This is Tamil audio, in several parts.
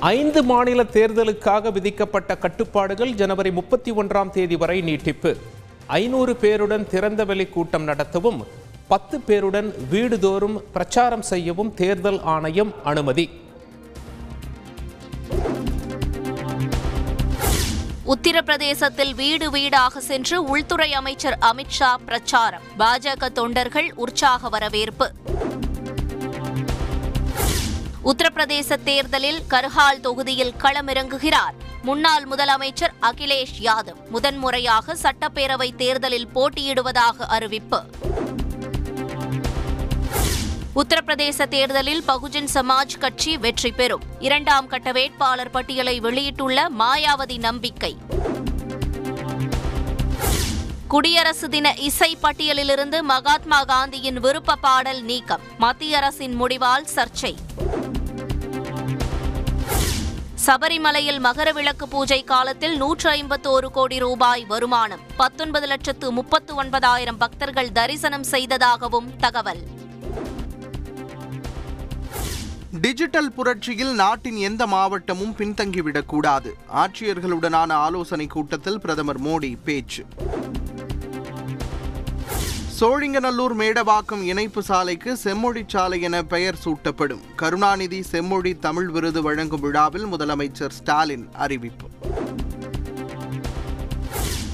ஐந்து மாநில தேர்தலுக்காக விதிக்கப்பட்ட கட்டுப்பாடுகள் ஜனவரி முப்பத்தி ஒன்றாம் தேதி வரை நீட்டிப்பு. ஐநூறு பேருடன் திறந்தவெளி கூட்டம் நடத்தவும் பத்து பேருடன் வீடுதோறும் பிரச்சாரம் செய்யவும் தேர்தல் ஆணையம் அனுமதி. உத்தரப்பிரதேசத்தில் வீடு வீடாக சென்று உள்துறை அமைச்சர் அமித்ஷா பிரச்சாரம். பாஜக தொண்டர்கள் உற்சாக வரவேற்பு. உத்தரப்பிரதேச தேர்தலில் கர்ஹால் தொகுதியில் களமிறங்குகிறார். முன்னாள் முதலமைச்சர் அகிலேஷ் யாதவ் முதன்முறையாக சட்டப்பேரவை தேர்தலில் போட்டியிடுவதாக அறிவிப்பு. உத்தரப்பிரதேச தேர்தலில் பகுஜன் சமாஜ் கட்சி வெற்றி பெறும். இரண்டாம் கட்ட வேட்பாளர் பட்டியலை வெளியிட்டுள்ள மாயாவதி நம்பிக்கை. குடியரசு தின இசை பட்டியலிலிருந்து மகாத்மா காந்தியின் விருப்ப பாடல் நீக்கம். மத்திய அரசின் முடிவால் சர்ச்சை. சபரிமலையில் மகரவிளக்கு பூஜை காலத்தில் நூற்று ஐம்பத்தோரு கோடி ரூபாய் வருமானம். பத்தொன்பது லட்சத்து முப்பத்து ஒன்பதாயிரம் பக்தர்கள் தரிசனம் செய்ததாகவும் தகவல். டிஜிட்டல் புரட்சியில் நாட்டின் எந்த மாவட்டமும் பின்தங்கிவிடக்கூடாது. ஆட்சியர்களுடனான ஆலோசனை கூட்டத்தில் பிரதமர் மோடி பேச்சு. சோழிங்கநல்லூர் மேடவாக்கம் இணைப்பு சாலைக்கு செம்மொழி சாலை என பெயர் சூட்டப்படும். கருணாநிதி செம்மொழி தமிழ் விருது வழங்கும் விழாவில் முதலமைச்சர் ஸ்டாலின் அறிவிப்பு.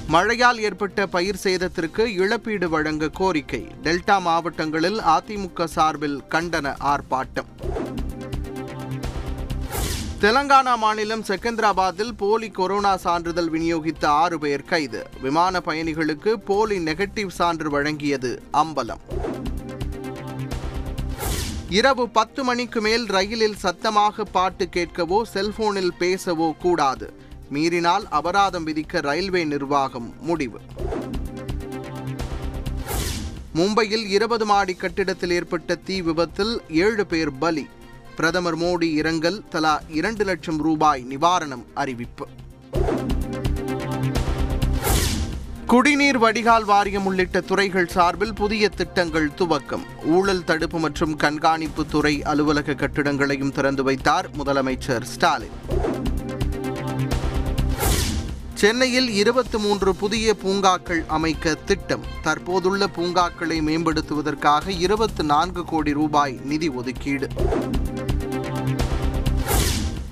மழையால் ஏற்பட்ட பயிர் சேதத்திற்கு இழப்பீடு வழங்க கோரிக்கை. டெல்டா மாவட்டங்களில் அதிமுக சார்பில் கண்டன ஆர்ப்பாட்டம். தெலங்கானா மாநிலம் செகந்திராபாத்தில் போலி கொரோனா சான்றிதழ் விநியோகித்த ஆறு பேர் கைது. விமான பயணிகளுக்கு போலி நெகட்டிவ் சான்று வழங்கியது அம்பலம். இரவு பத்து மணிக்கு மேல் ரயிலில் சத்தமாக பாட்டு கேட்கவோ செல்போனில் பேசவோ கூடாது. மீறினால் அபராதம் விதிக்க ரயில்வே நிர்வாகம் முடிவு. மும்பையில் இருபது மாடி கட்டிடத்தில் ஏற்பட்ட தீ விபத்தில் ஏழு பேர் பலி. பிரதமர் மோடி இரங்கல் தலா இரண்டு லட்சம் ரூபாய் நிவாரணம் அறிவிப்பு. குடிநீர் வடிகால் வாரியம் உள்ளிட்ட துறைகள் சார்பில் புதிய திட்டங்கள் துவக்கம். ஊழல் தடுப்பு மற்றும் கண்காணிப்பு துறை அலுவலக கட்டிடங்களையும் திறந்து வைத்தார் முதலமைச்சர் ஸ்டாலின். சென்னையில் இருபத்தி மூன்று புதிய பூங்காக்கள் அமைக்க திட்டம். தற்போதுள்ள பூங்காக்களை மேம்படுத்துவதற்காக இருபத்தி நான்கு கோடி ரூபாய் நிதி ஒதுக்கீடு.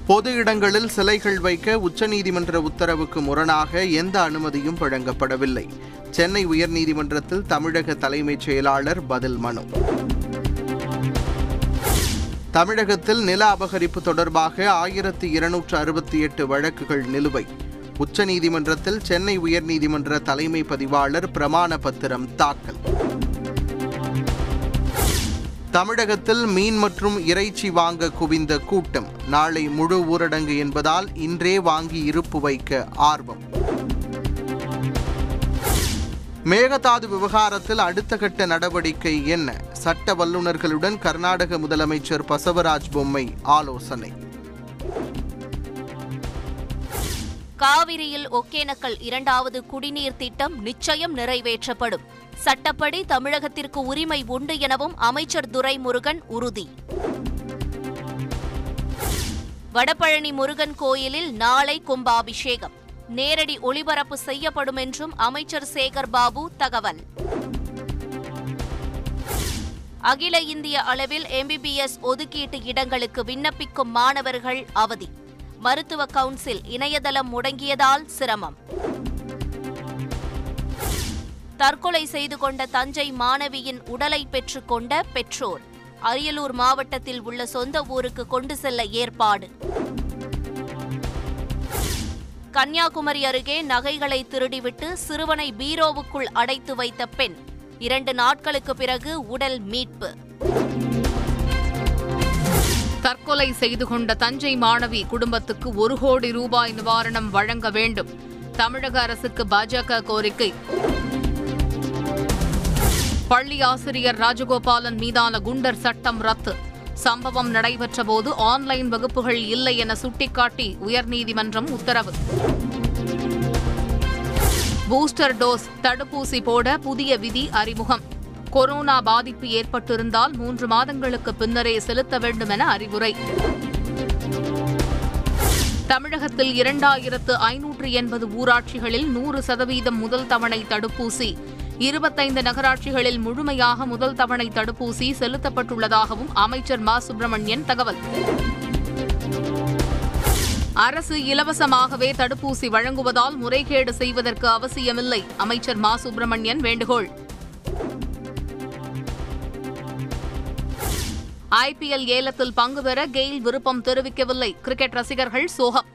பொது இடங்களில் சிலைகள் வைக்க உச்சநீதிமன்ற உத்தரவுக்கு முரணாக எந்த அனுமதியும் வழங்கப்படவில்லை. சென்னை உயர்நீதிமன்றத்தில் தமிழக தலைமைச் செயலாளர் பதில் மனு. தமிழகத்தில் நில அபகரிப்பு தொடர்பாக ஆயிரத்தி இருநூற்று அறுபத்தி எட்டு வழக்குகள் நிலுவை. உச்சநீதிமன்றத்தில் சென்னை உயர்நீதிமன்ற தலைமை பதிவாளர் பிரமாண பத்திரம் தாக்கல். தமிழகத்தில் மீன் மற்றும் இறைச்சி வாங்க குவிந்த கூட்டம். நாளை முழு ஊரடங்கு என்பதால் இன்றே வாங்கி இருப்பு வைக்க ஆர்வம். மேகதாது விவகாரத்தில் அடுத்த கட்ட நடவடிக்கை என்ன? சட்ட வல்லுநர்களுடன் கர்நாடக முதலமைச்சர் பசவராஜ் பொம்மை ஆலோசனை. காவிரியில் ஒகேனக்கல் இரண்டாவது குடிநீர் திட்டம் நிச்சயம் நிறைவேற்றப்படும். சட்டப்படி தமிழகத்திற்கு உரிமை உண்டு எனவும் அமைச்சர் துரைமுருகன் உறுதி. வடபழனி முருகன் கோயிலில் நாளை கும்பாபிஷேகம். நேரடி ஒளிபரப்பு செய்யப்படும் என்றும் அமைச்சர் சேகர் பாபு தகவல். அகில இந்திய அளவில் எம்பிபிஎஸ் ஒதுக்கீட்டு இடங்களுக்கு விண்ணப்பிக்கும் மாணவர்கள் அவதி. மருத்துவ கவுன்சில் இணையதளம் முடங்கியதால் சிரமம். தற்கொலை செய்து கொண்ட தஞ்சை மாணவியின் உடலை பெற்றுக்கொண்ட பெற்றோர். அரியலூர் மாவட்டத்தில் உள்ள சொந்த ஊருக்கு கொண்டு செல்ல ஏற்பாடு. கன்னியாகுமரி அருகே நகைகளை திருடிவிட்டு சிறுவனை பீரோவுக்குள் அடைத்து வைத்த பெண். இரண்டு நாட்களுக்கு பிறகு உடல் மீட்பு. தற்கொலை செய்து கொண்ட தஞ்சை மாணவி குடும்பத்துக்கு ஒரு கோடி ரூபாய் நிவாரணம் வழங்க வேண்டும். தமிழக அரசுக்கு பாஜக கோரிக்கை. பள்ளி ஆசிரியர் ராஜகோபாலன் மீதான குண்டர் சட்டம் ரத்து. சம்பவம் நடைபெற்றபோது ஆன்லைன் வகுப்புகள் இல்லை என சுட்டிக்காட்டி உயர்நீதிமன்றம் உத்தரவு. பூஸ்டர் டோஸ் தடுப்பூசி போட புதிய விதி அறிமுகம். கொரோனா பாதிப்பு ஏற்பட்டிருந்தால் மூன்று மாதங்களுக்கு பின்னரே செலுத்த வேண்டும் என அறிவுரை. தமிழகத்தில் இரண்டாயிரத்து ஐநூற்று எண்பது ஊராட்சிகளில் நூறு சதவீதம் முதல் தவணை தடுப்பூசி. இருபத்தைந்து நகராட்சிகளில் முழுமையாக முதல் தவணை தடுப்பூசி செலுத்தப்பட்டுள்ளதாகவும் அமைச்சர் மா. சுப்பிரமணியன் தகவல். அரசு இலவசமாகவே தடுப்பூசி வழங்குவதால் முறைகேடு செய்வதற்கு அவசியமில்லை அமைச்சர் மா. சுப்பிரமணியன் வேண்டுகோள். ஐபிஎல் ஏலத்தில் பங்கு பெற கெயில் விருப்பம் தெரிவிக்கவில்லை. கிரிக்கெட் ரசிகர்கள் சோகம்.